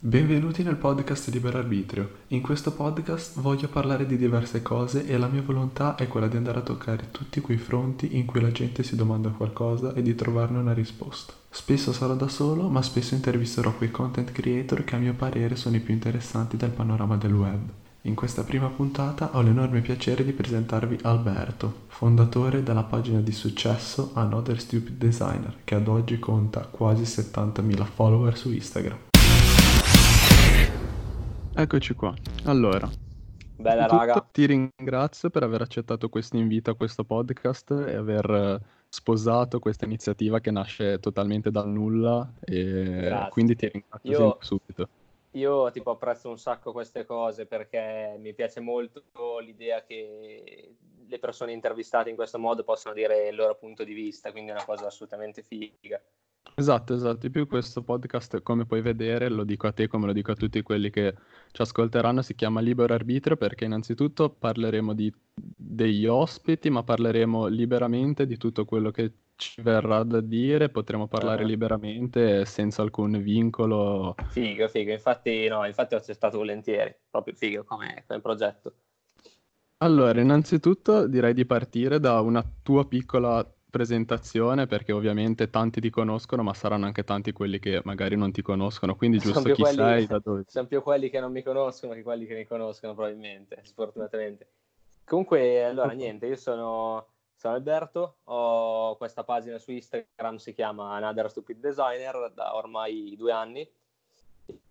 Benvenuti nel podcast Libero Arbitrio. In questo podcast voglio parlare di diverse cose e la mia volontà è quella di andare a toccare tutti quei fronti in cui la gente si domanda qualcosa e di trovarne una risposta. Spesso sarò da solo, ma spesso intervisterò quei content creator che a mio parere sono i più interessanti del panorama del web. In questa prima puntata ho l'enorme piacere di presentarvi Alberto, fondatore della pagina di successo Another Stupid Designer, che ad oggi conta quasi 70.000 follower su Instagram. Eccoci qua. Allora, Bella raga, ti ringrazio per aver accettato questo invito a questo podcast e aver eh, sposato questa iniziativa che nasce totalmente dal nulla e grazie. quindi ti ringrazio Io, subito. io tipo apprezzo un sacco queste cose perché mi piace molto l'idea che le persone intervistate in questo modo possano dire il loro punto di vista, quindi è una cosa assolutamente figa. Esatto, esatto. In più questo podcast, come puoi vedere, lo dico a te come lo dico a tutti quelli che ci ascolteranno, si chiama Libero Arbitrio perché innanzitutto parleremo di, degli ospiti, ma parleremo liberamente di tutto quello che ci verrà da dire, potremo parlare Ah, liberamente senza alcun vincolo. Figo, figo, infatti no, infatti ho accettato volentieri, proprio figo come, come progetto. Allora, innanzitutto direi di partire da una tua piccola presentazione, perché ovviamente tanti ti conoscono, ma saranno anche tanti quelli che magari non ti conoscono, quindi Sono giusto più chi quelli, sei, da dove... sono più quelli che non mi conoscono che quelli che mi conoscono probabilmente, sfortunatamente. Comunque, allora, niente, io sono, sono Alberto, ho questa pagina su Instagram, si chiama Another Stupid Designer, da ormai due anni.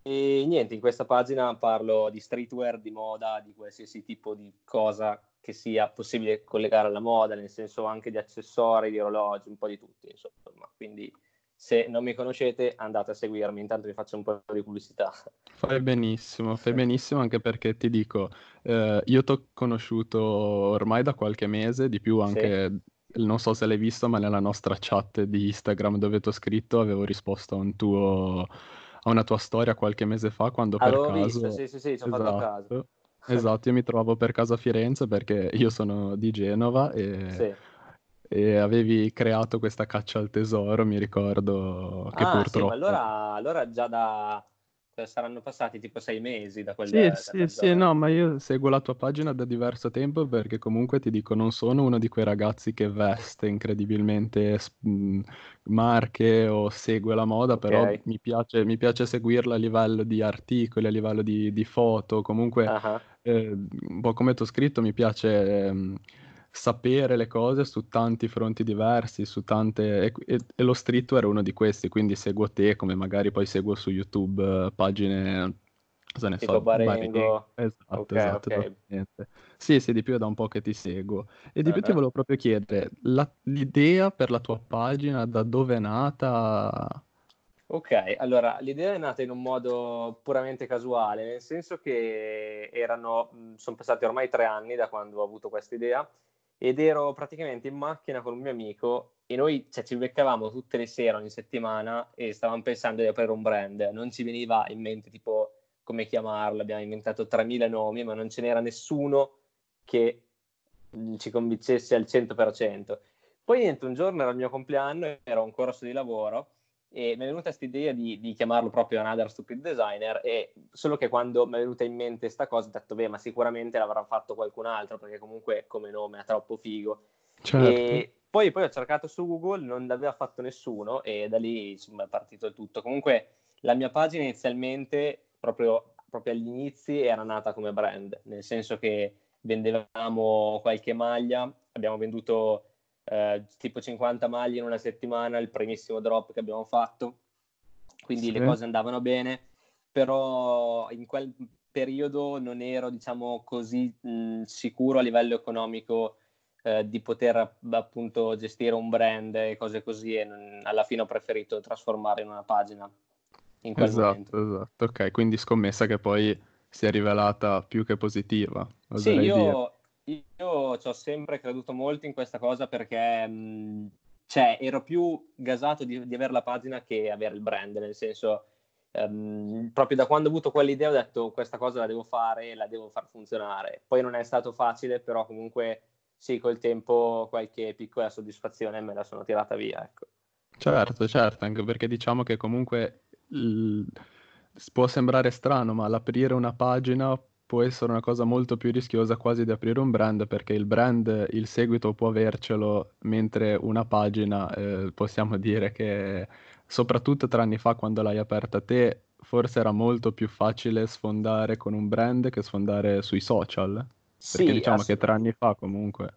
E niente, in questa pagina parlo di streetwear, di moda, di qualsiasi tipo di cosa che sia possibile collegare alla moda, nel senso anche di accessori, di orologi, un po' di tutti, insomma. Quindi se non mi conoscete andate a seguirmi, intanto vi faccio un po' di pubblicità. Fai benissimo, fai benissimo anche perché ti dico, eh, io ti ho conosciuto ormai da qualche mese, di più Sì. anche, non so se l'hai visto, ma nella nostra chat di Instagram dove ti ho scritto avevo risposto a un tuo, a una tua storia qualche mese fa quando per Avevo visto, caso, sì, sì, sì, ci ho fatto caso. esatto, esatto, io mi trovavo per caso a Firenze perché io sono di Genova e, Sì. e avevi creato questa caccia al tesoro, mi ricordo che Ah, sì, purtroppo... allora, allora già da... cioè, saranno passati tipo sei mesi da quel, Sì, sì, quel sì, no, ma io seguo la tua pagina da diverso tempo perché comunque ti dico, non sono uno di quei ragazzi che veste incredibilmente mh, marche o segue la moda, però Ok. mi piace, mi piace seguirla a livello di articoli, a livello di, di foto, comunque Ah, eh, un po' come ti ho scritto, mi piace ehm, sapere le cose su tanti fronti diversi, su tante... E, e- e lo streetwear è uno di questi, quindi seguo te, come magari poi seguo su YouTube eh, pagine, cosa ne Tipo so, Barengo. Esatto, Ok, esatto, ok. esattamente. Sì, sì, di più è da un po' che ti seguo. E di più ti volevo proprio chiedere, la- l'idea per la tua pagina, da dove è nata? Ok, allora l'idea è nata in un modo puramente casuale, nel senso che erano, sono passati ormai tre anni da quando ho avuto questa idea ed ero praticamente in macchina con un mio amico e noi cioè, ci beccavamo tutte le sere ogni settimana e stavamo pensando di aprire un brand. Non ci veniva in mente tipo come chiamarlo, abbiamo inventato 3000 nomi, ma non ce n'era nessuno che mh, ci convincesse al 100%. Poi niente, un giorno era il mio compleanno, ero a un corso di lavoro e mi è venuta questa idea di, di chiamarlo proprio Another Stupid Designer e solo che quando mi è venuta in mente questa cosa ho detto beh ma sicuramente l'avrà fatto qualcun altro perché comunque come nome è troppo figo Certo. e poi, poi ho cercato su Google non l'aveva fatto nessuno e da lì insomma è partito il tutto comunque la mia pagina inizialmente proprio, proprio agli inizi era nata come brand nel senso che vendevamo qualche maglia abbiamo venduto eh, tipo 50 maglie in una settimana, il primissimo drop che abbiamo fatto, quindi Sì. le cose andavano bene, però in quel periodo non ero, diciamo così, mh, sicuro a livello economico eh, di poter appunto gestire un brand e cose così e non- alla fine ho preferito trasformare in una pagina in quel momento. Esatto, esatto. Ok, quindi scommessa che poi si è rivelata più che positiva, Sì, io, io ci ho sempre creduto molto in questa cosa perché mh, cioè, ero più gasato di, di avere la pagina che avere il brand, nel senso, ehm, proprio da quando ho avuto quell'idea ho detto questa cosa la devo fare la devo far funzionare. Poi non è stato facile, però comunque sì, col tempo qualche piccola soddisfazione me la sono tirata via, ecco. Certo, certo, anche perché diciamo che comunque il- può sembrare strano, ma l'aprire una pagina può essere una cosa molto più rischiosa quasi di aprire un brand perché il brand, il seguito può avercelo, mentre una pagina eh, possiamo dire che soprattutto tre anni fa quando l'hai aperta te, forse era molto più facile sfondare con un brand che sfondare sui social. Perché Sì, diciamo ass- che tre anni fa comunque.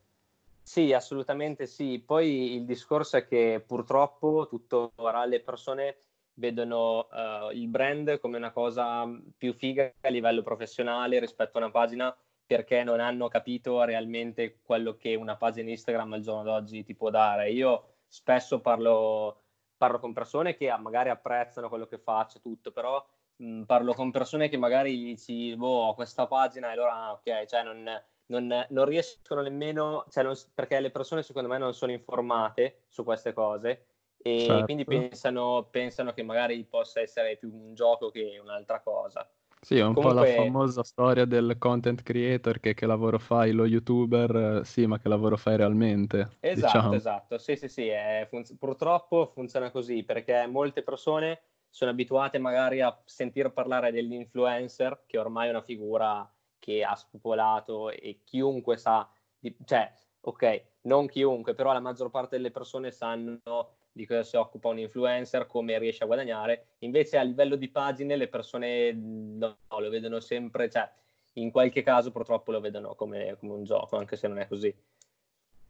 sì, assolutamente sì. Poi il discorso è che purtroppo tuttora le persone vedono eh, il brand come una cosa più figa a livello professionale rispetto a una pagina perché non hanno capito realmente quello che una pagina Instagram al giorno d'oggi ti può dare. Io spesso parlo, parlo con persone che magari apprezzano quello che faccio, tutto, però mh, parlo con persone che magari gli dici, boh, questa pagina e allora, ah, ok, cioè non, non, non riescono nemmeno, cioè non- perché le persone secondo me non sono informate su queste cose e quindi Certo. pensano, pensano che magari possa essere più un gioco che un'altra cosa. Sì, è un po' la Comunque, famosa storia del content creator che che lavoro fai, lo youtuber, eh, sì, ma che lavoro fai realmente, esatto, diciamo. esatto, sì, sì, sì, funz- purtroppo funziona così perché molte persone sono abituate magari a sentir parlare dell'influencer, che ormai è una figura che ha spopolato e chiunque sa, di- cioè, ok, non chiunque, però la maggior parte delle persone sanno di cosa si occupa un influencer, come riesce a guadagnare. Invece a livello di pagine le persone mh, no, lo vedono sempre, cioè in qualche caso purtroppo lo vedono come, come un gioco, anche se non è così.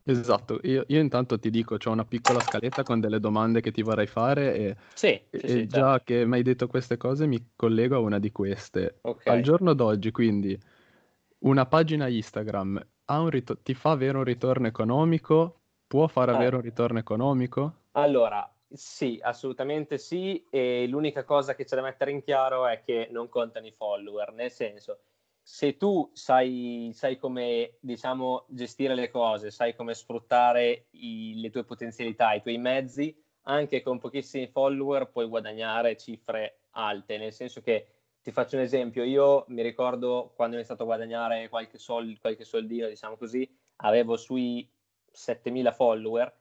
Esatto, io, io intanto ti dico, c'ho una piccola scaletta con delle domande che ti vorrei fare e, Sì, sì, e sì, già certo. che mi hai detto queste cose mi collego a una di queste. Ok. Al giorno d'oggi, quindi, una pagina Instagram ha un rit- ti fa avere un ritorno economico? Può far Eh. avere un ritorno economico? Allora, sì, assolutamente sì, e l'unica cosa che c'è da mettere in chiaro è che non contano i follower, nel senso, se tu sai, sai come, diciamo, gestire le cose, sai come sfruttare i- le tue potenzialità, i tuoi mezzi, anche con pochissimi follower puoi guadagnare cifre alte, nel senso che, ti faccio un esempio, io mi ricordo quando ho iniziato a guadagnare qualche, sol- qualche soldino, diciamo così, avevo sui 7000 follower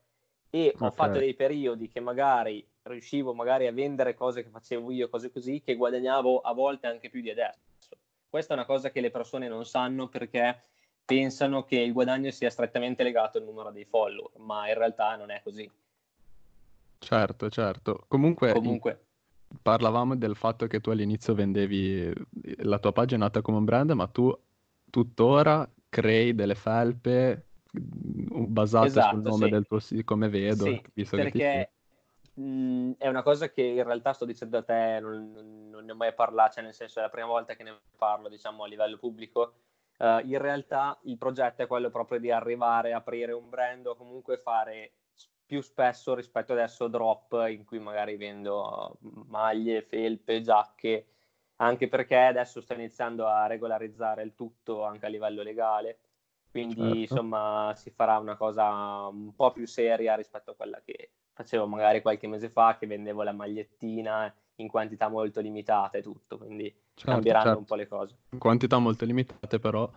e ho Ok. fatto dei periodi che magari riuscivo magari a vendere cose che facevo io, cose così, che guadagnavo a volte anche più di adesso. Questa è una cosa che le persone non sanno perché pensano che il guadagno sia strettamente legato al numero dei follower, ma in realtà non è così. Certo, certo. Comunque, in- Comunque, parlavamo del fatto che tu all'inizio vendevi, la tua pagina nata come un brand, ma tu tuttora crei delle felpe basate sul esatto, nome sì. del tuo sito, come vedo, Sì, perché mh, è una cosa che in realtà sto dicendo a te, non, non- ne ho mai parlato, cioè nel senso è la prima volta che ne parlo, diciamo, a livello pubblico. Eh, in realtà il progetto è quello proprio di arrivare a aprire un brand o comunque fare più spesso rispetto adesso drop in cui magari vendo maglie, felpe, giacche, anche perché adesso sto iniziando a regolarizzare il tutto anche a livello legale. Quindi, Certo. insomma, si farà una cosa un po' più seria rispetto a quella che facevo magari qualche mese fa, che vendevo la magliettina in quantità molto limitata e tutto. Quindi Certo, cambieranno certo. un po' le cose. In quantità molto limitate, però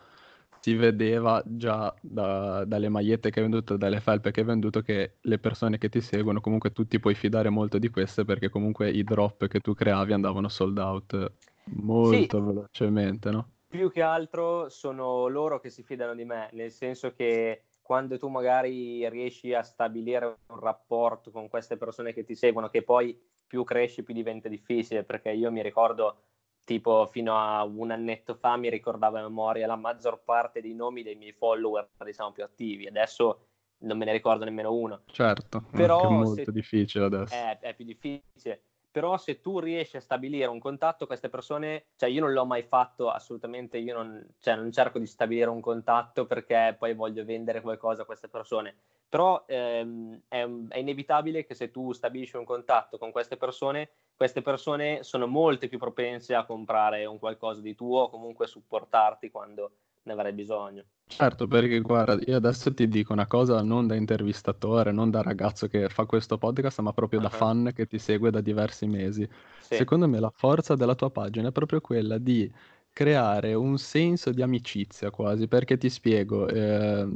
si vedeva già da- dalle magliette che hai venduto, dalle felpe che hai venduto, che le persone che ti seguono, comunque tu ti puoi fidare molto di queste perché comunque i drop che tu creavi andavano sold out molto velocemente, no? Più che altro sono loro che si fidano di me, nel senso che quando tu magari riesci a stabilire un rapporto con queste persone che ti seguono, che poi più cresci più diventa difficile, perché io mi ricordo tipo fino a un annetto fa mi ricordavo a memoria la maggior parte dei nomi dei miei follower, diciamo più attivi, adesso non me ne ricordo nemmeno uno. Certo, Però anche molto se- difficile adesso. è, è più difficile. Però se tu riesci a stabilire un contatto, queste persone, cioè io non l'ho mai fatto assolutamente, io non, cioè non cerco di stabilire un contatto perché poi voglio vendere qualcosa a queste persone. Però ehm, è, è inevitabile che se tu stabilisci un contatto con queste persone, queste persone sono molte più propense a comprare un qualcosa di tuo o comunque supportarti quando ne avrai bisogno. Certo, perché guarda, io adesso ti dico una cosa non da intervistatore, non da ragazzo che fa questo podcast, ma proprio da Ah. fan che ti segue da diversi mesi. Sì, Secondo me la forza della tua pagina è proprio quella di creare un senso di amicizia quasi, perché ti spiego, eh,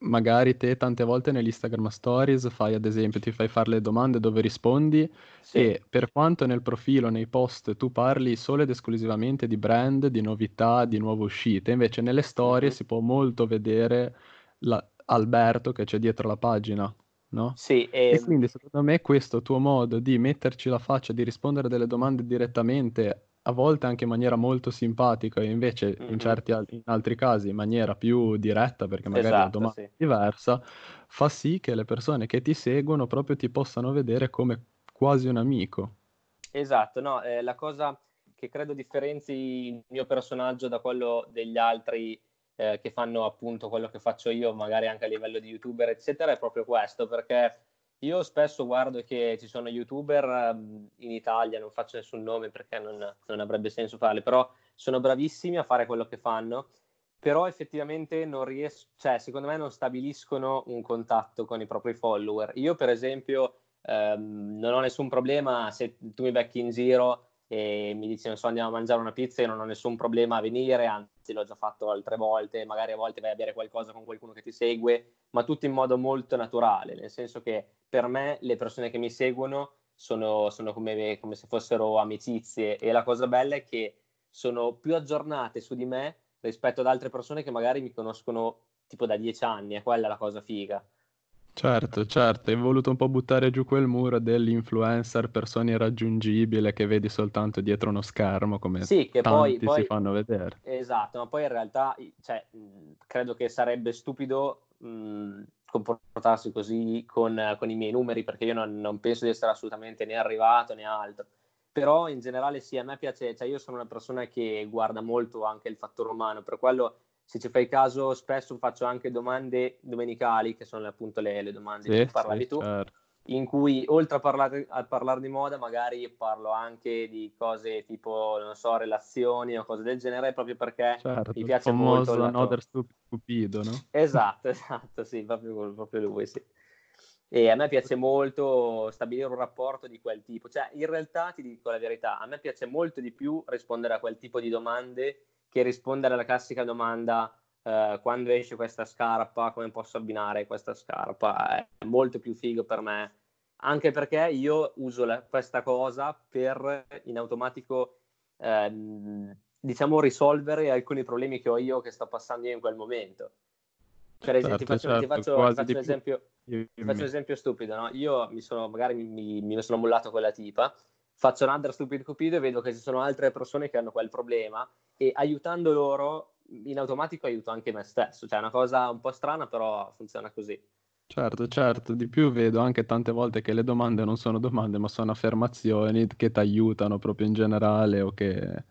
magari te tante volte negli Instagram Stories fai ad esempio, ti fai fare le domande dove rispondi Sì. e per quanto nel profilo, nei post tu parli solo ed esclusivamente di brand, di novità, di nuove uscite, invece nelle storie Mhm. si può molto vedere la- Alberto che c'è dietro la pagina, no? Sì, E e, quindi secondo me questo tuo modo di metterci la faccia, di rispondere delle domande direttamente, a volte anche in maniera molto simpatica e invece in Mhm. certi in altri casi in maniera più diretta, perché magari la esatto, domanda sì. è diversa, fa sì che le persone che ti seguono proprio ti possano vedere come quasi un amico. Esatto, no, eh, la cosa che credo differenzi il mio personaggio da quello degli altri eh, che fanno appunto quello che faccio io, magari anche a livello di youtuber, eccetera, è proprio questo, perché io spesso guardo che ci sono youtuber ehm, in Italia, non faccio nessun nome perché non, non avrebbe senso farli, però sono bravissimi a fare quello che fanno, però effettivamente non riesco, cioè secondo me non stabiliscono un contatto con i propri follower. Io per esempio ehm, non ho nessun problema se tu mi becchi in giro e mi dici non so andiamo a mangiare una pizza, io non ho nessun problema a venire, anzi l'ho già fatto altre volte, magari a volte vai a bere qualcosa con qualcuno che ti segue, ma tutto in modo molto naturale, nel senso che per me le persone che mi seguono sono, sono come, come se fossero amicizie e la cosa bella è che sono più aggiornate su di me rispetto ad altre persone che magari mi conoscono tipo da dieci anni, è quella la cosa figa. Certo, certo, hai voluto un po' buttare giù quel muro dell'influencer, persona irraggiungibile che vedi soltanto dietro uno schermo, come Sì, che poi, tanti poi si fanno vedere. esatto, ma poi in realtà cioè, mh, credo che sarebbe stupido mh, comportarsi così con, con i miei numeri perché io non, non penso di essere assolutamente né arrivato né altro. Però in generale sì, a me piace, cioè io sono una persona che guarda molto anche il fattore umano, per quello se ci fai caso spesso faccio anche domande domenicali, che sono appunto le, le domande di Sì, cui parlavi sì, tu, certo. in cui oltre a parlare, a parlare di moda magari parlo anche di cose tipo, non so, relazioni o cose del genere, proprio perché Certo, mi il piace molto famoso il lato... Another Stupid Cupido, no? Esatto, esatto, sì, proprio, proprio lui, sì. E a me piace molto stabilire un rapporto di quel tipo. Cioè, in realtà ti dico la verità, a me piace molto di più rispondere a quel tipo di domande che rispondere alla classica domanda eh, quando esce questa scarpa, come posso abbinare questa scarpa. È molto più figo per me, anche perché io uso la- questa cosa per in automatico, ehm, diciamo, risolvere alcuni problemi che ho io che sto passando io in quel momento. Per esempio, ti Certo, faccio, ti certo, faccio- ti quasi faccio un esempio, ti faccio un esempio stupido, no? Io mi sono, magari mi, mi- mi sono mollato con la tipa, faccio un under stupid cupido e vedo che ci sono altre persone che hanno quel problema e aiutando loro in automatico aiuto anche me stesso. Cioè è una cosa un po' strana, però funziona così. Certo, certo, di più vedo anche tante volte che le domande non sono domande, ma sono affermazioni che ti aiutano proprio in generale o che,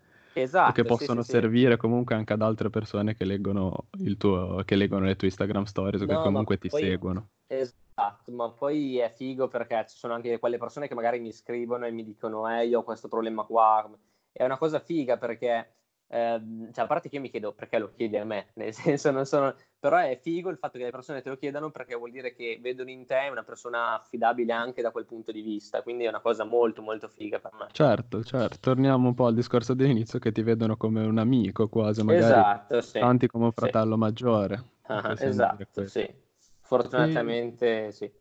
o che Esatto, sì, sì, possono sì. servire comunque anche ad altre persone che leggono il tuo, che leggono le tue Instagram stories o che No, ma comunque ti poi seguono. esatto, ma poi è figo perché ci sono anche quelle persone che magari mi scrivono e mi dicono eh, io ho questo problema qua. È una cosa figa perché, ehm, cioè, a parte che io mi chiedo perché lo chiedi a me, nel senso non sono... Però è figo il fatto che le persone te lo chiedano perché vuol dire che vedono in te una persona affidabile anche da quel punto di vista, quindi è una cosa molto molto figa per me. Certo, certo, torniamo un po' al discorso dell'inizio che ti vedono come un amico quasi, magari Esatto, sì, tanti come un sì. fratello maggiore. Ah, esatto, sì. Fortunatamente sì.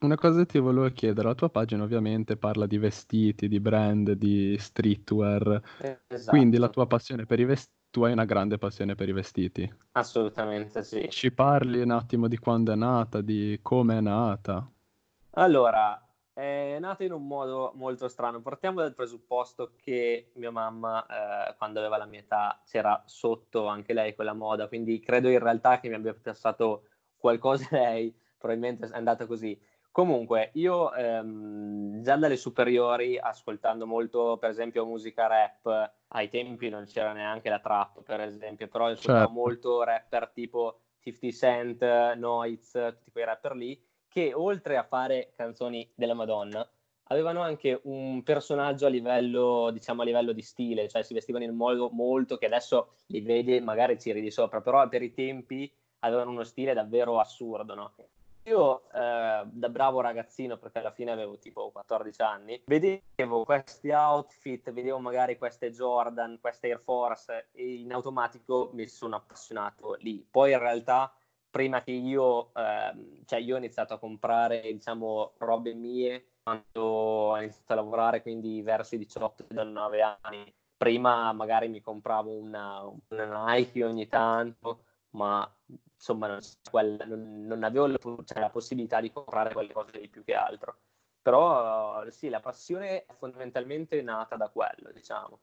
Una cosa che ti volevo chiedere, la tua pagina ovviamente parla di vestiti, di brand, di streetwear, quindi la Esatto, tua passione per i vestiti, tu hai una grande passione per i vestiti. assolutamente sì. Ci parli un attimo di quando è nata, di come è nata? Allora, è nata in un modo molto strano. Partiamo dal presupposto che mia mamma, eh, quando aveva la mia età, c'era sotto anche lei quella moda, quindi credo in realtà che mi abbia passato qualcosa lei, probabilmente è andata così. Comunque, io ehm, già dalle superiori, ascoltando molto, per esempio, musica rap, ai tempi non c'era neanche la trap, per esempio, però ascoltavo Certo. molto rapper tipo 50 Cent, Noiz, tutti quei rapper lì, che oltre a fare canzoni della Madonna, avevano anche un personaggio a livello, diciamo, a livello di stile, cioè si vestivano in modo molto che adesso li vedi, magari ci ridi sopra, però per i tempi avevano uno stile davvero assurdo, no? Io eh, da bravo ragazzino, perché alla fine avevo tipo 14 anni, vedevo questi outfit, vedevo magari queste Jordan, queste Air Force e in automatico mi sono appassionato lì. Poi in realtà prima che io, eh, cioè io ho iniziato a comprare, diciamo, robe mie quando ho iniziato a lavorare, quindi verso i 18-19 anni. Prima magari mi compravo una, una Nike ogni tanto, ma insomma non, quella, non, non avevo la, cioè, la, possibilità di comprare quelle cose di più che altro. Però sì, la passione è fondamentalmente nata da quello, diciamo.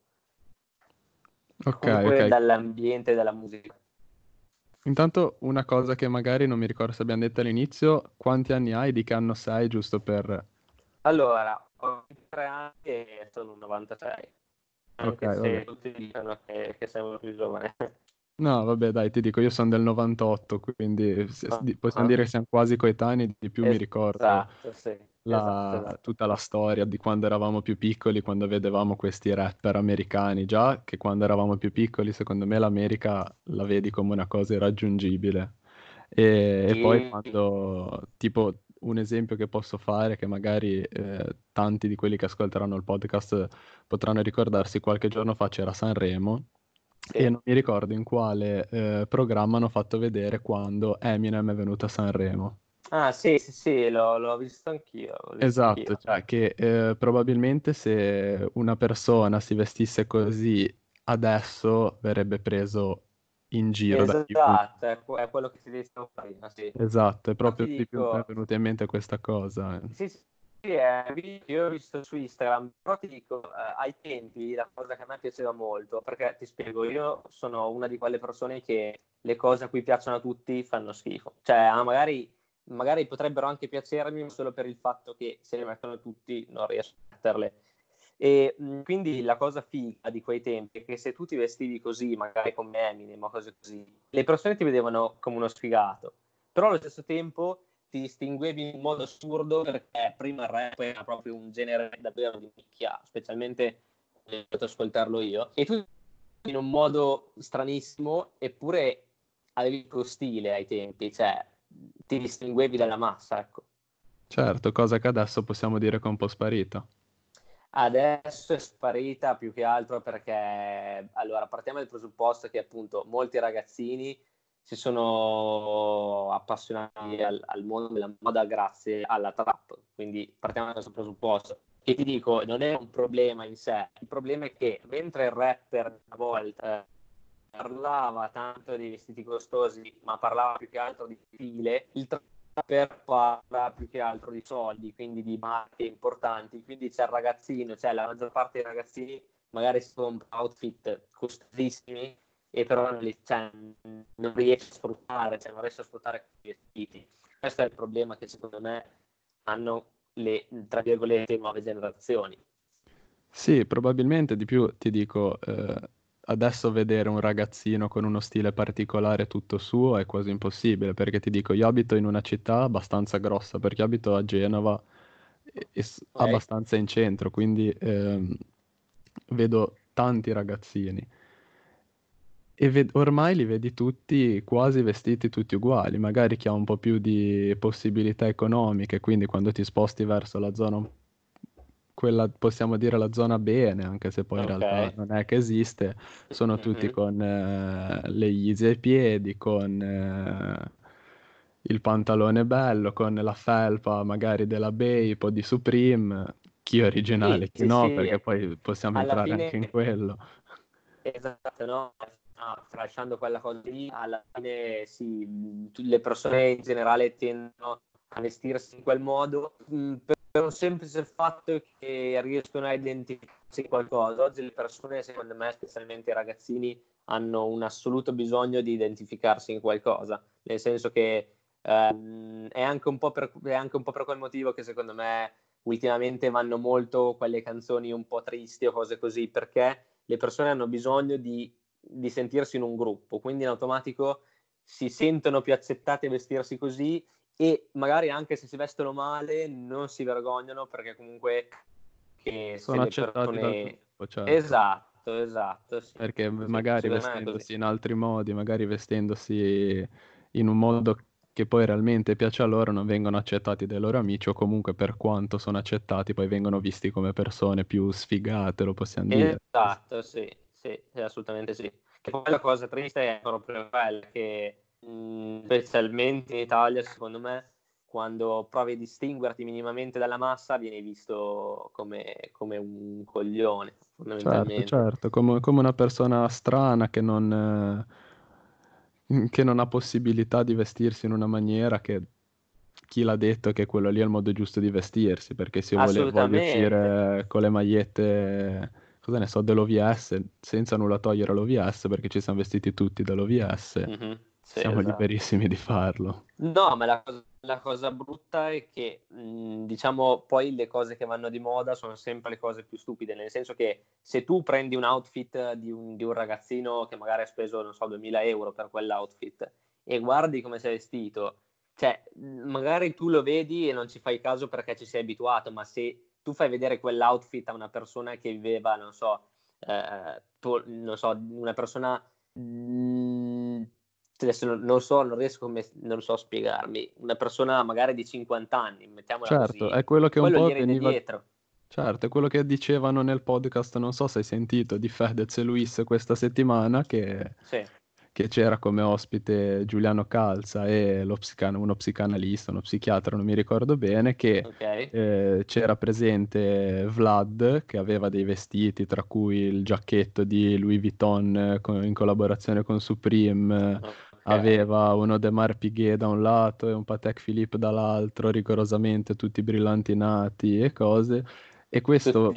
Ok, Comunque okay. dall'ambiente della musica. Intanto una cosa che magari non mi ricordo se abbiamo detto all'inizio, quanti anni hai, di che anno sei, giusto per... Allora, ho 23 anni e sono un 96. Anche okay, se vabbè. tutti dicono che, che molto più giovane. No, vabbè, dai, ti dico, io sono del 98, quindi ah, possiamo ah. dire che siamo quasi coetanei, di più es- mi ricordo esatto, sì. la, esatto, esatto. tutta la storia di quando eravamo più piccoli, quando vedevamo questi rapper americani, già che quando eravamo più piccoli, secondo me l'America la vedi come una cosa irraggiungibile. E, e poi quando, tipo, un esempio che posso fare, che magari eh, tanti di quelli che ascolteranno il podcast potranno ricordarsi, qualche giorno fa c'era Sanremo sì. e non mi ricordo in quale eh, programma hanno fatto vedere quando Eminem è venuto a Sanremo. Ah sì, sì, sì, l'ho, l'ho visto anch'io. L'ho visto esatto, anch'io. cioè che eh, probabilmente se una persona si vestisse così adesso verrebbe preso in giro esatto, Esatto, è quello che si diceva prima, sì. Esatto, è proprio dico... mi è venuta in mente questa cosa. Eh. Sì, sì, eh, io ho visto su Instagram, però ti dico, eh, ai tempi la cosa che a me piaceva molto, perché ti spiego, io sono una di quelle persone che le cose a cui piacciono a tutti fanno schifo. Cioè, ah, magari, magari potrebbero anche piacermi, ma solo per il fatto che se le mettono tutti non riesco a metterle. E mh, quindi la cosa figa di quei tempi è che se tu ti vestivi così, magari come Eminem o cose così, le persone ti vedevano come uno sfigato. Però allo stesso tempo ti distinguevi in modo assurdo perché prima il rap era proprio un genere davvero di nicchia, specialmente ho potuto ascoltarlo io, e tu in un modo stranissimo, eppure avevi il tuo stile ai tempi, cioè ti distinguevi dalla massa, ecco. Certo, cosa che adesso possiamo dire che è un po' sparita. Adesso è sparita più che altro perché, allora, partiamo dal presupposto che appunto molti ragazzini si sono appassionati al, al, mondo della moda grazie alla trap. Quindi partiamo da questo presupposto. E ti dico, non è un problema in sé, il problema è che mentre il rapper una volta parlava tanto di vestiti costosi, ma parlava più che altro di file, il trapper parla più che altro di soldi, quindi di marche importanti. Quindi c'è il ragazzino, cioè la maggior parte dei ragazzini magari si compra outfit costosissimi e però non, li, cioè, non riesce a sfruttare, cioè non riesce a sfruttare i vestiti. Questo è il problema che secondo me hanno le, tra virgolette, nuove generazioni. Sì, probabilmente di più ti dico, eh, adesso vedere un ragazzino con uno stile particolare tutto suo è quasi impossibile, perché ti dico, io abito in una città abbastanza grossa, perché abito a Genova, e, e okay. abbastanza in centro, quindi eh, vedo tanti ragazzini e ved- ormai li vedi tutti quasi vestiti tutti uguali, magari chi ha un po' più di possibilità economiche, quindi quando ti sposti verso la zona, quella possiamo dire la zona bene, anche se poi okay. in realtà non è che esiste, sono tutti mm-hmm. con eh, le Yeezy ai piedi, con eh, il pantalone bello, con la felpa magari della Bape o di Supreme, chi è originale, sì, chi sì, no, sì. perché poi possiamo Alla entrare fine... anche in quello. Esatto, no? Tralasciando quella cosa lì, alla fine sì, le persone in generale tendono a vestirsi in quel modo per un semplice fatto che riescono a identificarsi qualcosa. Oggi le persone, secondo me, specialmente i ragazzini, hanno un assoluto bisogno di identificarsi in qualcosa, nel senso che ehm, è, anche per, è anche un po' per quel motivo che secondo me ultimamente vanno molto quelle canzoni un po' tristi o cose così, perché le persone hanno bisogno di di sentirsi in un gruppo, quindi in automatico si sentono più accettati a vestirsi così e magari anche se si vestono male non si vergognano perché comunque sono accettati persone... dal certo. Esatto, esatto. Sì. Perché magari vestendosi in altri modi, magari vestendosi in un modo che poi realmente piace a loro, non vengono accettati dai loro amici o comunque per quanto sono accettati poi vengono visti come persone più sfigate, lo possiamo dire. Esatto, sì sì, assolutamente sì. E poi la cosa triste è proprio quella che mm, specialmente in Italia, secondo me, quando provi a distinguerti minimamente dalla massa, vieni visto come, come un coglione, Certo, certo, come, come una persona strana che non, eh, che non ha possibilità di vestirsi in una maniera che chi l'ha detto che quello lì è il modo giusto di vestirsi, perché se voglio uscire con le magliette, cosa ne so, dell'OVS, senza nulla togliere all'OVS, perché ci siamo vestiti tutti dall'OVS, mm-hmm, sì, siamo esatto. liberissimi di farlo. No, ma la cosa la cosa brutta è che, mh, diciamo, poi le cose che vanno di moda sono sempre le cose più stupide, nel senso che se tu prendi un outfit di un, di un ragazzino che magari ha speso, non so, 2000 euro per quell'outfit e guardi come sei vestito, cioè, magari tu lo vedi e non ci fai caso perché ci sei abituato, ma se tu fai vedere quell'outfit a una persona che viveva, non so, eh, tu, non so una persona... Mh, adesso non, so, non riesco, come, non so spiegarmi, una persona magari di 50 anni, mettiamola certo, così, è quello che un po' veniva... dietro. Certo, è quello che dicevano nel podcast, non so se hai sentito, di Fedez e Luis questa settimana, che, sì. Che c'era come ospite Giuliano Calza e psican- uno psicanalista, uno psichiatra, non mi ricordo bene, che okay. eh, c'era presente Vlad, che aveva dei vestiti, tra cui il giacchetto di Louis Vuitton eh, con, in collaborazione con Supreme, oh aveva un Odemar Piguet da un lato e un Patek Philippe dall'altro, rigorosamente tutti brillantinati e cose. E questo,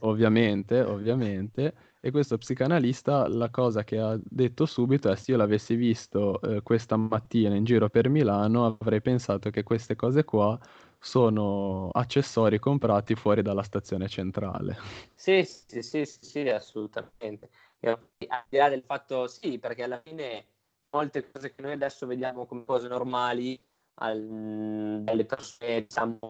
ovviamente, ovviamente, e questo psicanalista la cosa che ha detto subito è se io l'avessi visto eh, questa mattina in giro per Milano avrei pensato che queste cose qua sono accessori comprati fuori dalla stazione centrale. Sì, sì, sì, sì, assolutamente al di là del fatto sì, perché alla fine molte cose che noi adesso vediamo come cose normali, al, dalle persone diciamo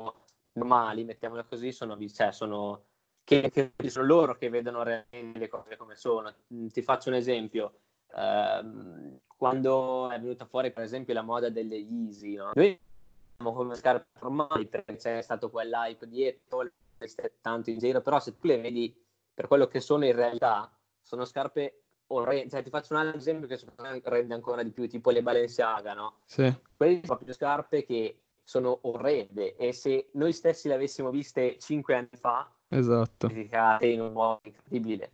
normali, mettiamole così, sono, cioè, sono, che, che, sono loro che vedono realmente le cose come sono. Mm, ti faccio un esempio. Uh, quando è venuta fuori, per esempio, la moda delle Yeezy, no? noi abbiamo come scarpe normali perché c'è stato quell'hype dietro, tanto in giro, però se tu le vedi per quello che sono in realtà, sono scarpe orrende. Cioè, ti faccio un altro esempio che secondo me rende ancora di più, tipo le Balenciaga, no? Sì. Quelle sono proprio scarpe che sono orrende e se noi stessi le avessimo viste cinque anni fa, esatto. in un modo incredibile.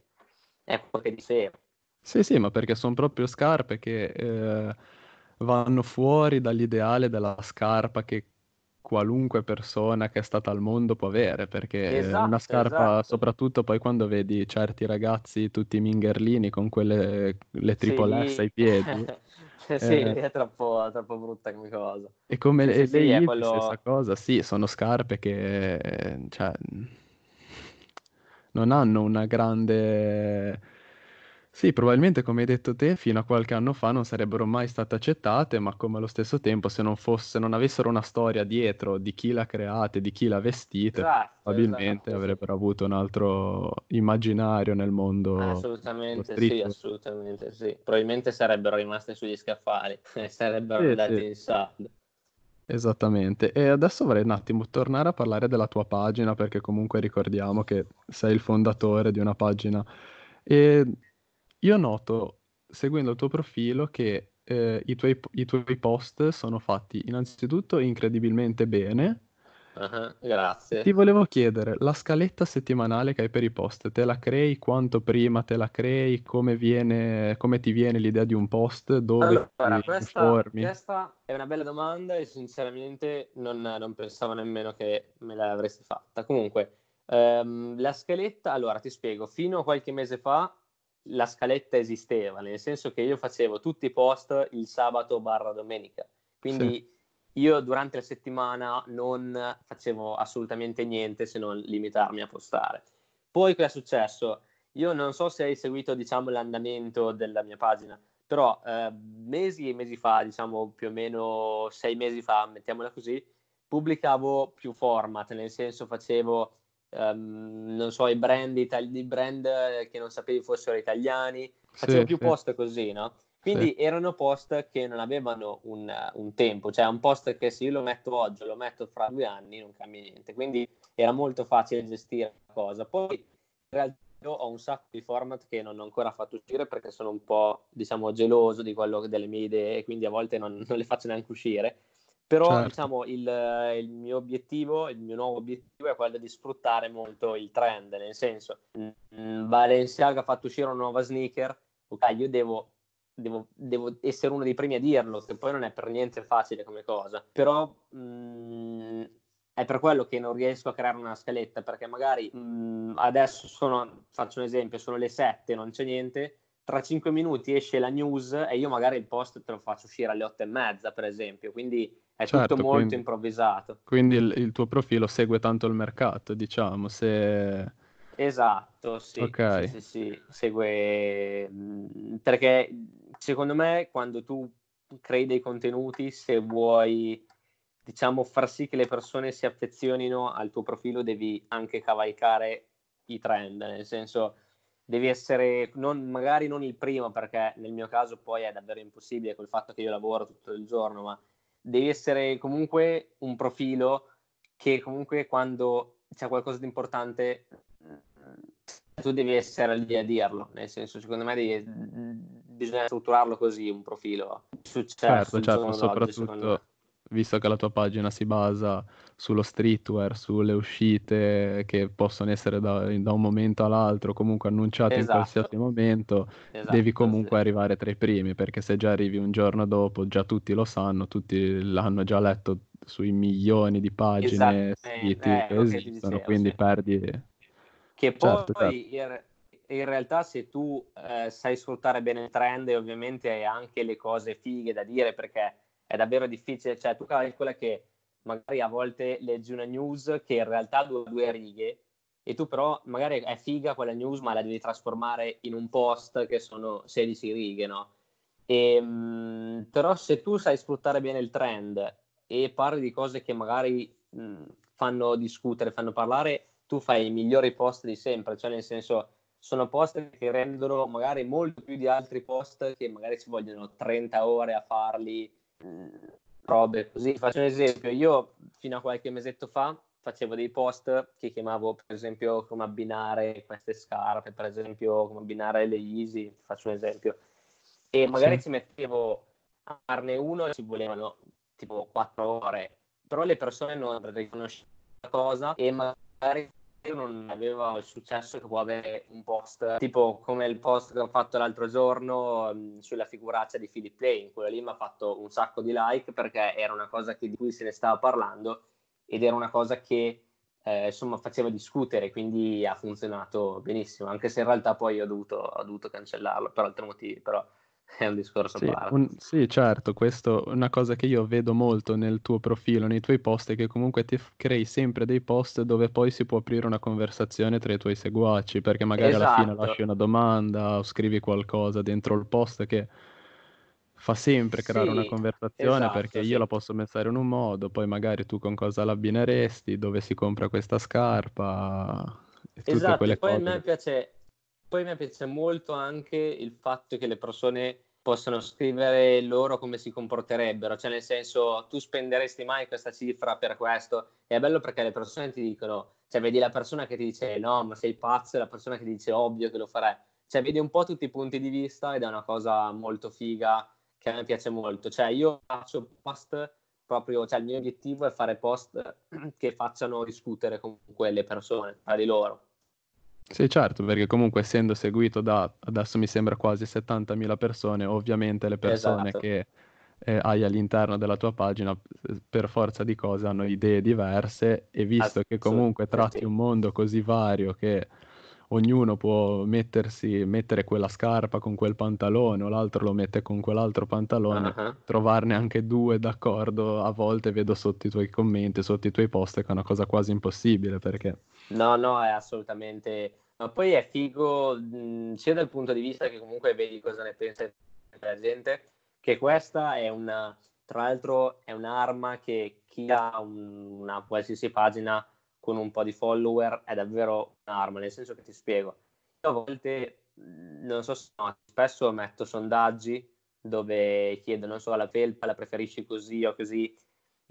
Ecco che dicevo. Sì, sì, ma perché sono proprio scarpe che eh, vanno fuori dall'ideale della scarpa che qualunque persona che è stata al mondo può avere, perché esatto, una scarpa, esatto. soprattutto poi quando vedi certi ragazzi tutti mingerlini con quelle le triple sì. Ai piedi. sì, eh, è troppo, troppo, brutta come cosa. E come sì, le, sì, le quello... stessa cosa, sì, sono scarpe che cioè, non hanno una grande sì, probabilmente come hai detto te, fino a qualche anno fa non sarebbero mai state accettate, ma come allo stesso tempo se non fosse, non avessero una storia dietro di chi l'ha creata e di chi l'ha vestita, esatto, probabilmente esatto, avrebbero avuto un altro immaginario nel mondo. Assolutamente sì, assolutamente sì. Probabilmente sarebbero rimaste sugli scaffali, sarebbero sì, andati sì. in saldo. Esattamente, e adesso vorrei un attimo tornare a parlare della tua pagina perché comunque ricordiamo che sei il fondatore di una pagina e io noto, seguendo il tuo profilo, che eh, i tuoi, i tuoi post sono fatti innanzitutto incredibilmente bene. Uh-huh, grazie. Ti volevo chiedere, la scaletta settimanale che hai per i post, te la crei quanto prima te la crei? Come, viene, come ti viene l'idea di un post? Dove allora, ti questa, informi? Questa è una bella domanda e sinceramente non, non pensavo nemmeno che me l'avresti fatta. Comunque, ehm, la scaletta, allora ti spiego, fino a qualche mese fa la scaletta esisteva, nel senso che io facevo tutti i post il sabato barra domenica, quindi sì. Io durante la settimana non facevo assolutamente niente se non limitarmi a postare. Poi cosa è successo? Io non so se hai seguito diciamo, l'andamento della mia pagina, però eh, mesi e mesi fa, diciamo più o meno sei mesi fa, mettiamola così, pubblicavo più format, nel senso facevo um, non so, i brand, itali- brand che non sapevi fossero italiani, facevo sì, più sì. post così, no? Quindi sì. erano post che non avevano un, un, tempo, cioè un post che se io lo metto oggi, lo metto fra due anni, non cambia niente. Quindi era molto facile gestire la cosa. Poi in realtà ho un sacco di format che non ho ancora fatto uscire perché sono un po', diciamo, geloso di quello delle mie idee e quindi a volte non, non le faccio neanche uscire. Però, certo. diciamo, il, il, mio obiettivo, il mio nuovo obiettivo è quello di sfruttare molto il trend, nel senso, mm, Balenciaga ha fatto uscire una nuova sneaker, ok, io devo Devo, devo, essere uno dei primi a dirlo, che poi non è per niente facile come cosa, però mh, mm, è per quello che non riesco a creare una scaletta, perché magari mh, mm, adesso sono, faccio un esempio, sono le 7, non c'è niente, tra 5 minuti esce la news e io magari il post te lo faccio uscire alle 8 e mezza, per esempio, quindi è certo, tutto molto quindi, improvvisato. Quindi il, il, tuo profilo segue tanto il mercato, diciamo, se... Esatto, sì, okay. sì, sì, sì, segue mm, perché secondo me quando tu crei dei contenuti, se vuoi diciamo, far sì che le persone si affezionino al tuo profilo, devi anche cavalcare i trend, nel senso devi essere non, magari non il primo, perché nel mio caso poi è davvero impossibile col fatto che io lavoro tutto il giorno, ma devi essere comunque un profilo che comunque quando c'è qualcosa di importante tu devi essere lì a dirlo, nel senso secondo me devi, bisogna strutturarlo così un profilo. Successo, certo, certo, soprattutto visto che la tua pagina si basa sullo streetwear, sulle uscite che possono essere da, da un momento all'altro, comunque annunciate esatto. in qualsiasi momento, esatto, devi comunque sì. arrivare tra i primi, perché se già arrivi un giorno dopo, già tutti lo sanno, tutti l'hanno già letto sui milioni di pagine, siti eh, che esistono, dicevo, quindi sì. perdi... Che certo, poi certo. In realtà se tu eh, sai sfruttare bene il trend, ovviamente hai anche le cose fighe da dire, perché è davvero difficile, cioè tu calcola che magari a volte leggi una news che in realtà due, due righe e tu però magari è figa quella news ma la devi trasformare in un post che sono 16 righe, no? E, ehm, mh, però se tu sai sfruttare bene il trend e parli di cose che magari mh, fanno discutere, fanno parlare, tu fai i migliori post di sempre, cioè nel senso sono post che rendono magari molto più di altri post che magari ci vogliono 30 ore a farli robe così. Faccio un esempio, io fino a qualche mesetto fa facevo dei post che chiamavo per esempio come abbinare queste scarpe, per esempio come abbinare le Easy, faccio un esempio. E magari sì. ci mettevo a farne uno e ci volevano tipo quattro ore, però le persone non riconoscevano la cosa e magari non aveva il successo che può avere un post tipo come il post che ho fatto l'altro giorno um, sulla figuraccia di Philip Lane. Quello lì mi ha fatto un sacco di like perché era una cosa che, di cui se ne stava parlando ed era una cosa che eh, insomma faceva discutere quindi ha funzionato benissimo anche se in realtà poi ho dovuto, ho dovuto cancellarlo per altri motivi però è un discorso sì, un, sì, certo, questo è una cosa che io vedo molto nel tuo profilo, nei tuoi post, è che comunque ti crei sempre dei post dove poi si può aprire una conversazione tra i tuoi seguaci, perché magari esatto. alla fine esatto. lasci una domanda o scrivi qualcosa dentro il post che fa sempre creare sì, una conversazione esatto, perché io la posso pensare in un modo, poi magari tu con cosa l'abbineresti, dove si compra questa scarpa, e tutte esatto, quelle poi cose. a me piace poi me piace molto anche il fatto che le persone possano scrivere loro come si comporterebbero, cioè nel senso tu spenderesti mai questa cifra per questo? E è bello perché le persone ti dicono, cioè vedi la persona che ti dice no ma sei pazzo e la persona che ti dice ovvio che lo farei, cioè vedi un po' tutti i punti di vista ed è una cosa molto figa che a me piace molto, cioè io faccio post proprio, cioè il mio obiettivo è fare post che facciano discutere con quelle persone tra di loro sì, certo, perché comunque essendo seguito da, adesso mi sembra quasi 70.000 persone, ovviamente le persone esatto. che eh, hai all'interno della tua pagina per forza di cose hanno idee diverse e visto che comunque tratti un mondo così vario che ognuno può mettersi, mettere quella scarpa con quel pantalone o l'altro lo mette con quell'altro pantalone, uh-huh. trovarne anche due d'accordo a volte vedo sotto i tuoi commenti, sotto i tuoi post che è una cosa quasi impossibile perché... No, no, è assolutamente... Ma poi è figo mh, sia dal punto di vista che comunque vedi cosa ne pensa la gente, che questa è una, tra l'altro è un'arma che chi ha un, una qualsiasi pagina con un po' di follower è davvero un'arma, nel senso che ti spiego. Io a volte, non so se no, spesso metto sondaggi dove chiedo, non so, la felpa la preferisci così o così,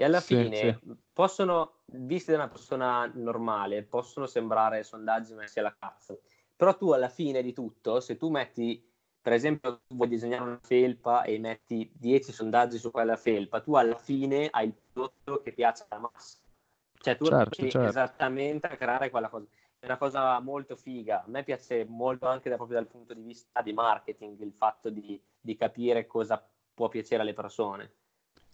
e alla sì, fine sì. possono, visti da una persona normale, possono sembrare sondaggi messi alla cazzo, Però tu alla fine di tutto, se tu metti, per esempio, vuoi disegnare una felpa e metti 10 sondaggi su quella felpa, tu alla fine hai il prodotto che piace alla massa. Cioè tu Certo, riesci certo. esattamente a creare quella cosa. È una cosa molto figa. A me piace molto anche da- proprio dal punto di vista di marketing, il fatto di, di capire cosa può piacere alle persone.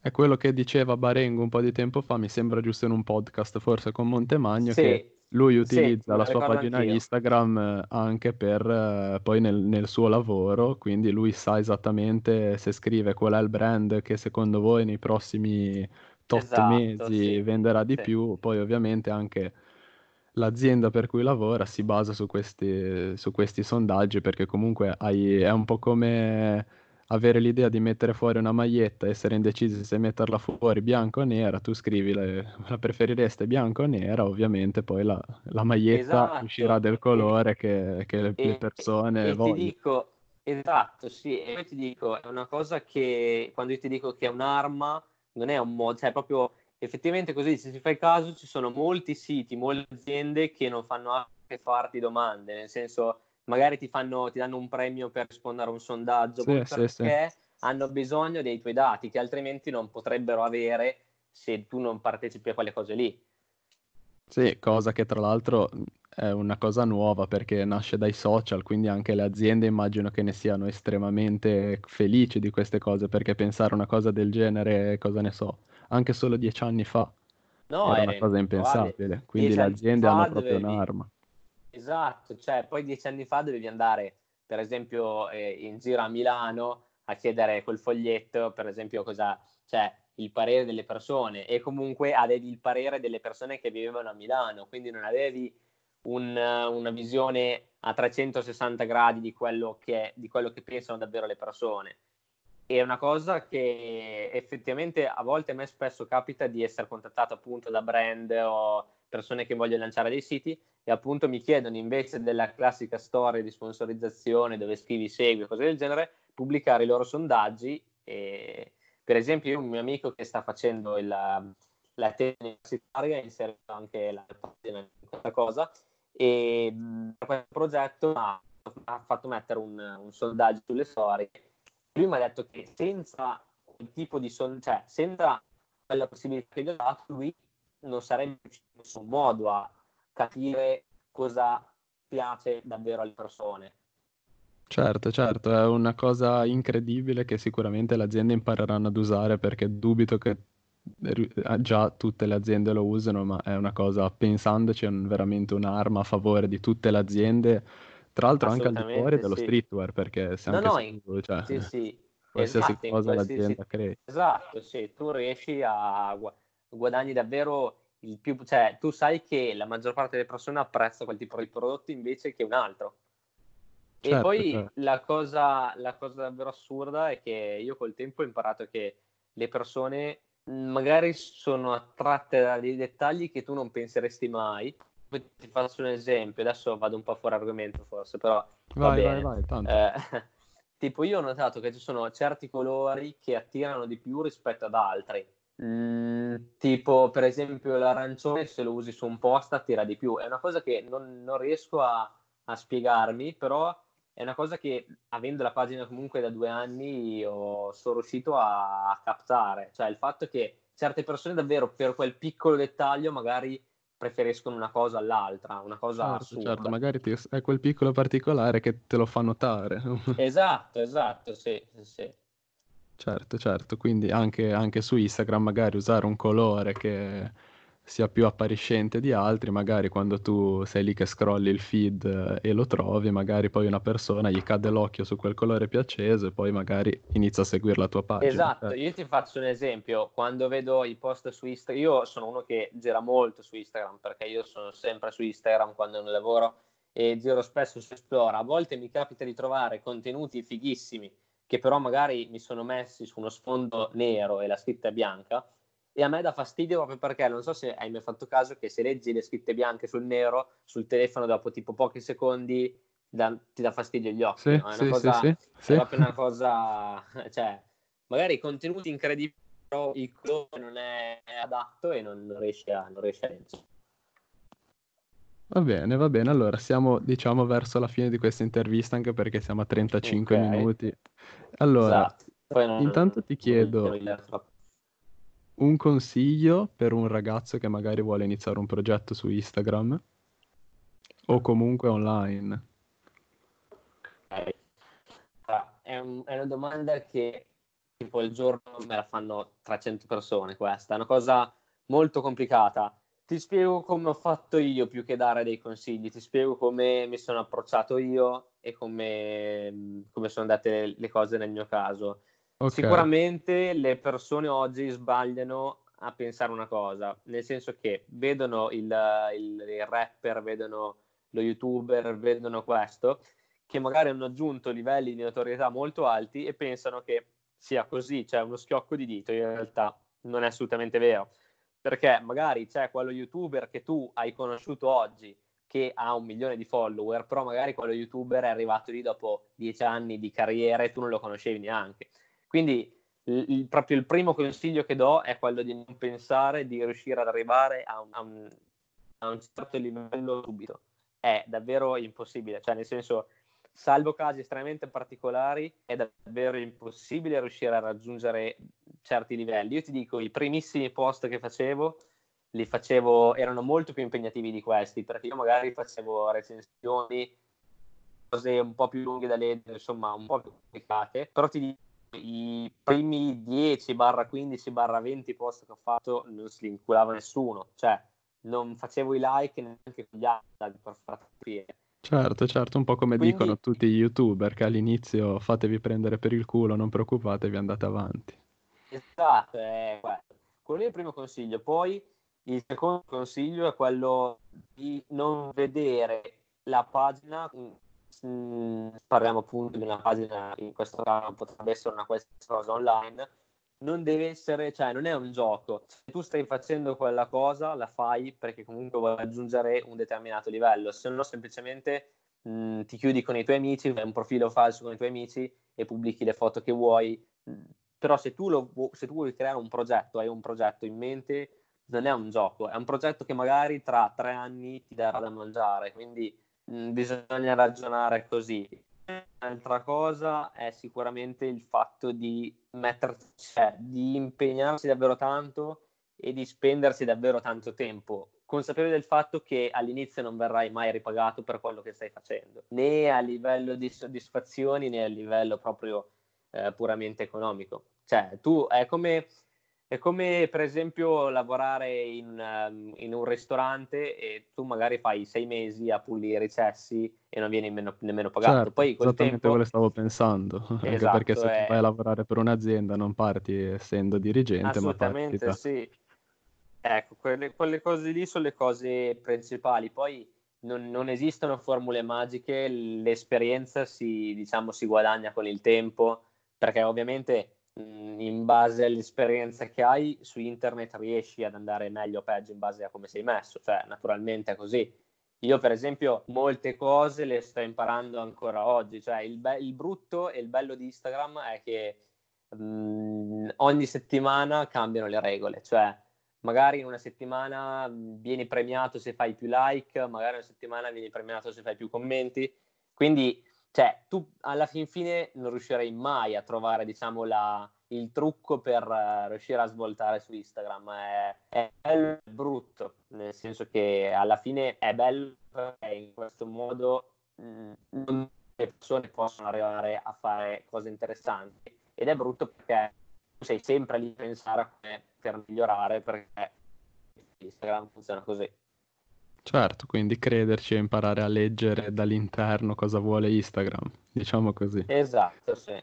È quello che diceva Barengo un po' di tempo fa, mi sembra giusto in un podcast, forse con Montemagno, Sì, che lui sì, utilizza me la sua pagina anch'io. Instagram eh, anche per eh, poi nel, nel suo lavoro, quindi lui sa esattamente se scrive qual è il brand che secondo voi nei prossimi tot Esatto, mesi sì, venderà di sì. più, poi ovviamente anche l'azienda per cui lavora si basa su questi, su questi sondaggi perché comunque hai- è un po' come avere l'idea di mettere fuori una maglietta, essere indecisi se metterla fuori bianca o nera, tu scrivi le- la preferireste bianca o nera, ovviamente poi la, la maglietta uscirà Esatto. del E, colore che, che le, le e- persone e ti vogliono. dico, esatto, sì, e poi ti dico, è una cosa che quando io ti dico che è un'arma, non è un modo, cioè proprio effettivamente così, se ci fai caso, ci sono molti siti, molte aziende che non fanno altro che farti domande, nel senso, magari ti fanno, ti danno un premio per rispondere a un sondaggio, Sì, proprio sì, perché hanno bisogno dei tuoi dati, che altrimenti non potrebbero avere se tu non partecipi a quelle cose lì. Sì, cosa che tra l'altro è una cosa nuova perché nasce dai social, quindi anche le aziende immagino che ne siano estremamente felici di queste cose, perché pensare una cosa del genere, cosa ne so, anche solo dieci anni fa No, era una era cosa improbabile. impensabile, quindi le aziende hanno proprio dovevi, un'arma. Esatto, cioè poi dieci anni fa dovevi andare, per esempio, eh, in giro a Milano a chiedere quel foglietto, per esempio, cosa, cioè il parere delle persone e comunque avevi il parere delle persone che vivevano a Milano, quindi non avevi un- una visione a 360 gradi di quello che, di quello che pensano davvero le persone. È una cosa che effettivamente a volte a me spesso capita di essere contattato appunto da brand o persone che vogliono lanciare dei siti e appunto mi chiedono invece della classica storia di sponsorizzazione dove scrivi segui cose del genere, pubblicare i loro sondaggi e per esempio io un mio amico che sta facendo il, la tesi universitaria inserito anche la pagina in questa cosa e mh, per questo progetto ha, ha fatto mettere un, un sondaggio sulle storie. Lui mi ha detto che senza quel tipo di son- cioè senza quella possibilità che gli ho dato, lui non sarebbe riuscito in nessun modo a capire cosa piace davvero alle persone. Certo, certo, è una cosa incredibile che sicuramente le aziende impareranno ad usare perché dubito che eh, già tutte le aziende lo usano, ma è una cosa, pensandoci, è veramente un'arma a favore di tutte le aziende, tra l'altro anche al di fuori dello sì. streetwear, perché se No, no, in- tu, cioè, sì, sì, qualsiasi esatto, cosa l'azienda crei. esatto, sì, tu riesci a guadagni davvero il più, cioè tu sai che la maggior parte delle persone apprezza quel tipo di prodotto invece che un altro. E Certo, poi certo. la cosa, la cosa davvero assurda è che io col tempo ho imparato che le persone magari sono attratte da dei dettagli che tu non penseresti mai. Ti faccio un esempio, adesso vado un po' fuori argomento forse, però va Vai, vai, bene. vai, tanto. Eh, tipo io ho notato che ci sono certi colori che attirano di più rispetto ad altri. Mm, tipo per esempio l'arancione se lo usi su un post attira di più. È una cosa che non, non riesco a, a spiegarmi, però è una cosa che avendo la pagina comunque da due anni io sono riuscito a, a captare. Cioè il fatto che certe persone davvero per quel piccolo dettaglio magari preferiscono una cosa all'altra, una cosa Certo, certo, assurda. magari ti- è quel piccolo particolare che te lo fa notare. Esatto, esatto, sì, sì, sì. Certo, certo, quindi anche, anche su Instagram magari usare un colore che sia più appariscente di altri, magari quando tu sei lì che scrolli il feed eh, e lo trovi, magari poi una persona gli cade l'occhio su quel colore più acceso e poi magari inizia a seguire la tua pagina. Esatto, Certo. io ti faccio un esempio, quando vedo i post su Instagram, io sono uno che gira molto su Instagram perché io sono sempre su Instagram quando non lavoro e giro spesso su Esplora, a volte mi capita di trovare contenuti fighissimi che però magari mi sono messi su uno sfondo nero e la scritta è bianca e a me dà fastidio proprio perché non so se hai mai fatto caso che se leggi le scritte bianche sul nero sul telefono dopo tipo pochi secondi da- ti dà fastidio gli occhi, Sì, no? È sì, cosa, sì, è proprio una cosa, cioè magari contenuti incredibili, però il colore non è adatto e non riesce a, non riesce a leggere. Va bene, va bene. Allora, siamo, diciamo, verso la fine di questa intervista, anche perché siamo a 35 Ok, minuti. Allora, esatto. Poi non, intanto ti non chiedo troppo. un consiglio per un ragazzo che magari vuole iniziare un progetto su Instagram o comunque online. Ok. Allora, È, un- è una domanda che tipo il giorno me la fanno 300 persone questa, è una cosa molto complicata. Ti spiego come ho fatto io più che dare dei consigli, ti spiego come mi sono approcciato io e come, come sono andate le, cose nel mio caso. Ok, Sicuramente le persone oggi sbagliano a pensare una cosa, nel senso che vedono il, il- il rapper, vedono lo youtuber, vedono questo, che magari hanno aggiunto livelli di notorietà molto alti e pensano che sia così, cioè uno schiocco di dito, in realtà non è assolutamente vero, perché magari c'è quello youtuber che tu hai conosciuto oggi che ha un milione di follower, però magari quello youtuber è arrivato lì dopo dieci anni di carriera e tu non lo conoscevi neanche. Quindi il, il- proprio il primo consiglio che do è quello di non pensare di riuscire ad arrivare a un, a un- a un certo livello subito. È davvero impossibile, cioè nel senso, salvo casi estremamente particolari, è davvero impossibile riuscire a raggiungere certi livelli. Io ti dico, i primissimi post che facevo, li facevo, erano molto più impegnativi di questi, perché io magari facevo recensioni, cose un po' più lunghe da leggere, insomma, un po' più complicate, però ti dico, i primi 10-15-20 post che ho fatto non si vincolava nessuno, cioè non facevo i like neanche con gli altri per far capire. Certo, certo, un po' come Quindi, dicono tutti gli YouTuber che all'inizio fatevi prendere per il culo, non preoccupatevi, andate avanti. esatto, è quello. Quello è il primo consiglio. Poi il secondo consiglio è quello di non vedere la pagina, mm, parliamo appunto di una pagina, in questo caso potrebbe essere una qualsiasi cosa online, non deve essere, cioè non è un gioco. Se tu stai facendo quella cosa, la fai perché comunque vuoi raggiungere un determinato livello, se no semplicemente mh, ti chiudi con i tuoi amici, fai un profilo falso con i tuoi amici e pubblichi le foto che vuoi. Mh, Però se tu, lo, se tu vuoi creare un progetto, hai un progetto in mente, non è un gioco, è un progetto che magari tra tre anni ti darà da mangiare, quindi mh, bisogna ragionare così. Un'altra cosa è sicuramente il fatto di mettersi, cioè, di impegnarsi davvero tanto e di spendersi davvero tanto tempo, consapevole del fatto che all'inizio non verrai mai ripagato per quello che stai facendo, né a livello di soddisfazioni né a livello proprio eh, puramente economico. Cioè, tu è come, è come per esempio lavorare in, um, in un ristorante e tu magari fai sei mesi a pulire i cessi e non vieni nemmeno, nemmeno pagato. Certo, Poi col esattamente quello tempo, stavo pensando, anche perché esatto, se tu vai a è lavorare per un'azienda non parti essendo dirigente, ma parti assolutamente da... sì. Ecco, quelle, quelle cose lì sono le cose principali. Poi non, non esistono formule magiche, l'esperienza si, diciamo, si guadagna con il tempo, perché ovviamente in base all'esperienza che hai su internet riesci ad andare meglio o peggio in base a come sei messo, cioè naturalmente è così. Io per esempio molte cose le sto imparando ancora oggi, cioè il, be- il brutto e il bello di Instagram è che mh, ogni settimana cambiano le regole, cioè magari in una settimana mh, vieni premiato se fai più like, magari una settimana vieni premiato se fai più commenti, quindi cioè, tu alla fin fine non riuscirei mai a trovare, diciamo, la, il trucco per uh, riuscire a svoltare su Instagram. È, è bello brutto, nel senso che alla fine è bello perché in questo modo mh, non le persone possono arrivare a fare cose interessanti ed è brutto perché tu sei sempre lì a pensare a come per migliorare perché Instagram funziona così. Certo, quindi crederci e imparare a leggere dall'interno cosa vuole Instagram, diciamo così. Esatto, sì.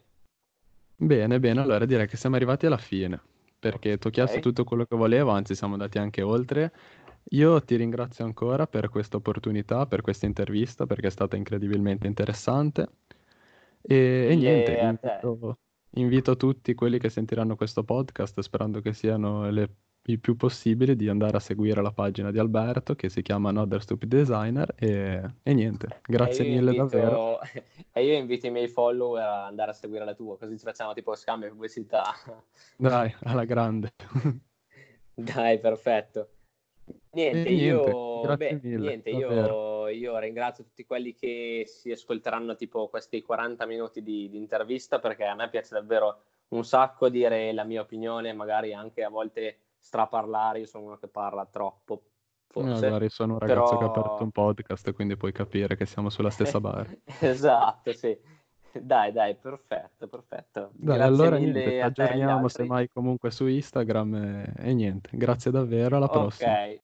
Bene, bene, allora direi che siamo arrivati alla fine, perché ti ho chiesto tutto quello che volevo, anzi siamo andati anche oltre. Io ti ringrazio ancora per questa opportunità, per questa intervista, perché è stata incredibilmente interessante. E, e niente, te. invito, invito tutti quelli che sentiranno questo podcast, sperando che siano le- i più possibili, di andare a seguire la pagina di Alberto, che si chiama Another Stupid Designer. E, e niente, E grazie io mille davvero. invito, e io invito i miei follower a andare a seguire la tua, così ci facciamo tipo scambio e pubblicità. Dai, alla grande. Dai, perfetto. Niente, E niente, io, beh, mille, niente, davvero. io, io ringrazio tutti quelli che si ascolteranno tipo questi 40 minuti di, di intervista perché a me piace davvero un sacco dire la mia opinione, magari anche a volte straparlare, io sono uno che parla troppo, Eh, forse, io sono un ragazzo che ha aperto però... un podcast, quindi puoi capire che siamo sulla stessa barca. Esatto, sì. Dai, dai, perfetto, perfetto. Dai, Grazie allora niente, mille ci a te e agli aggiorniamo semmai comunque su Instagram e, e niente. Grazie davvero, alla prossima. Ok.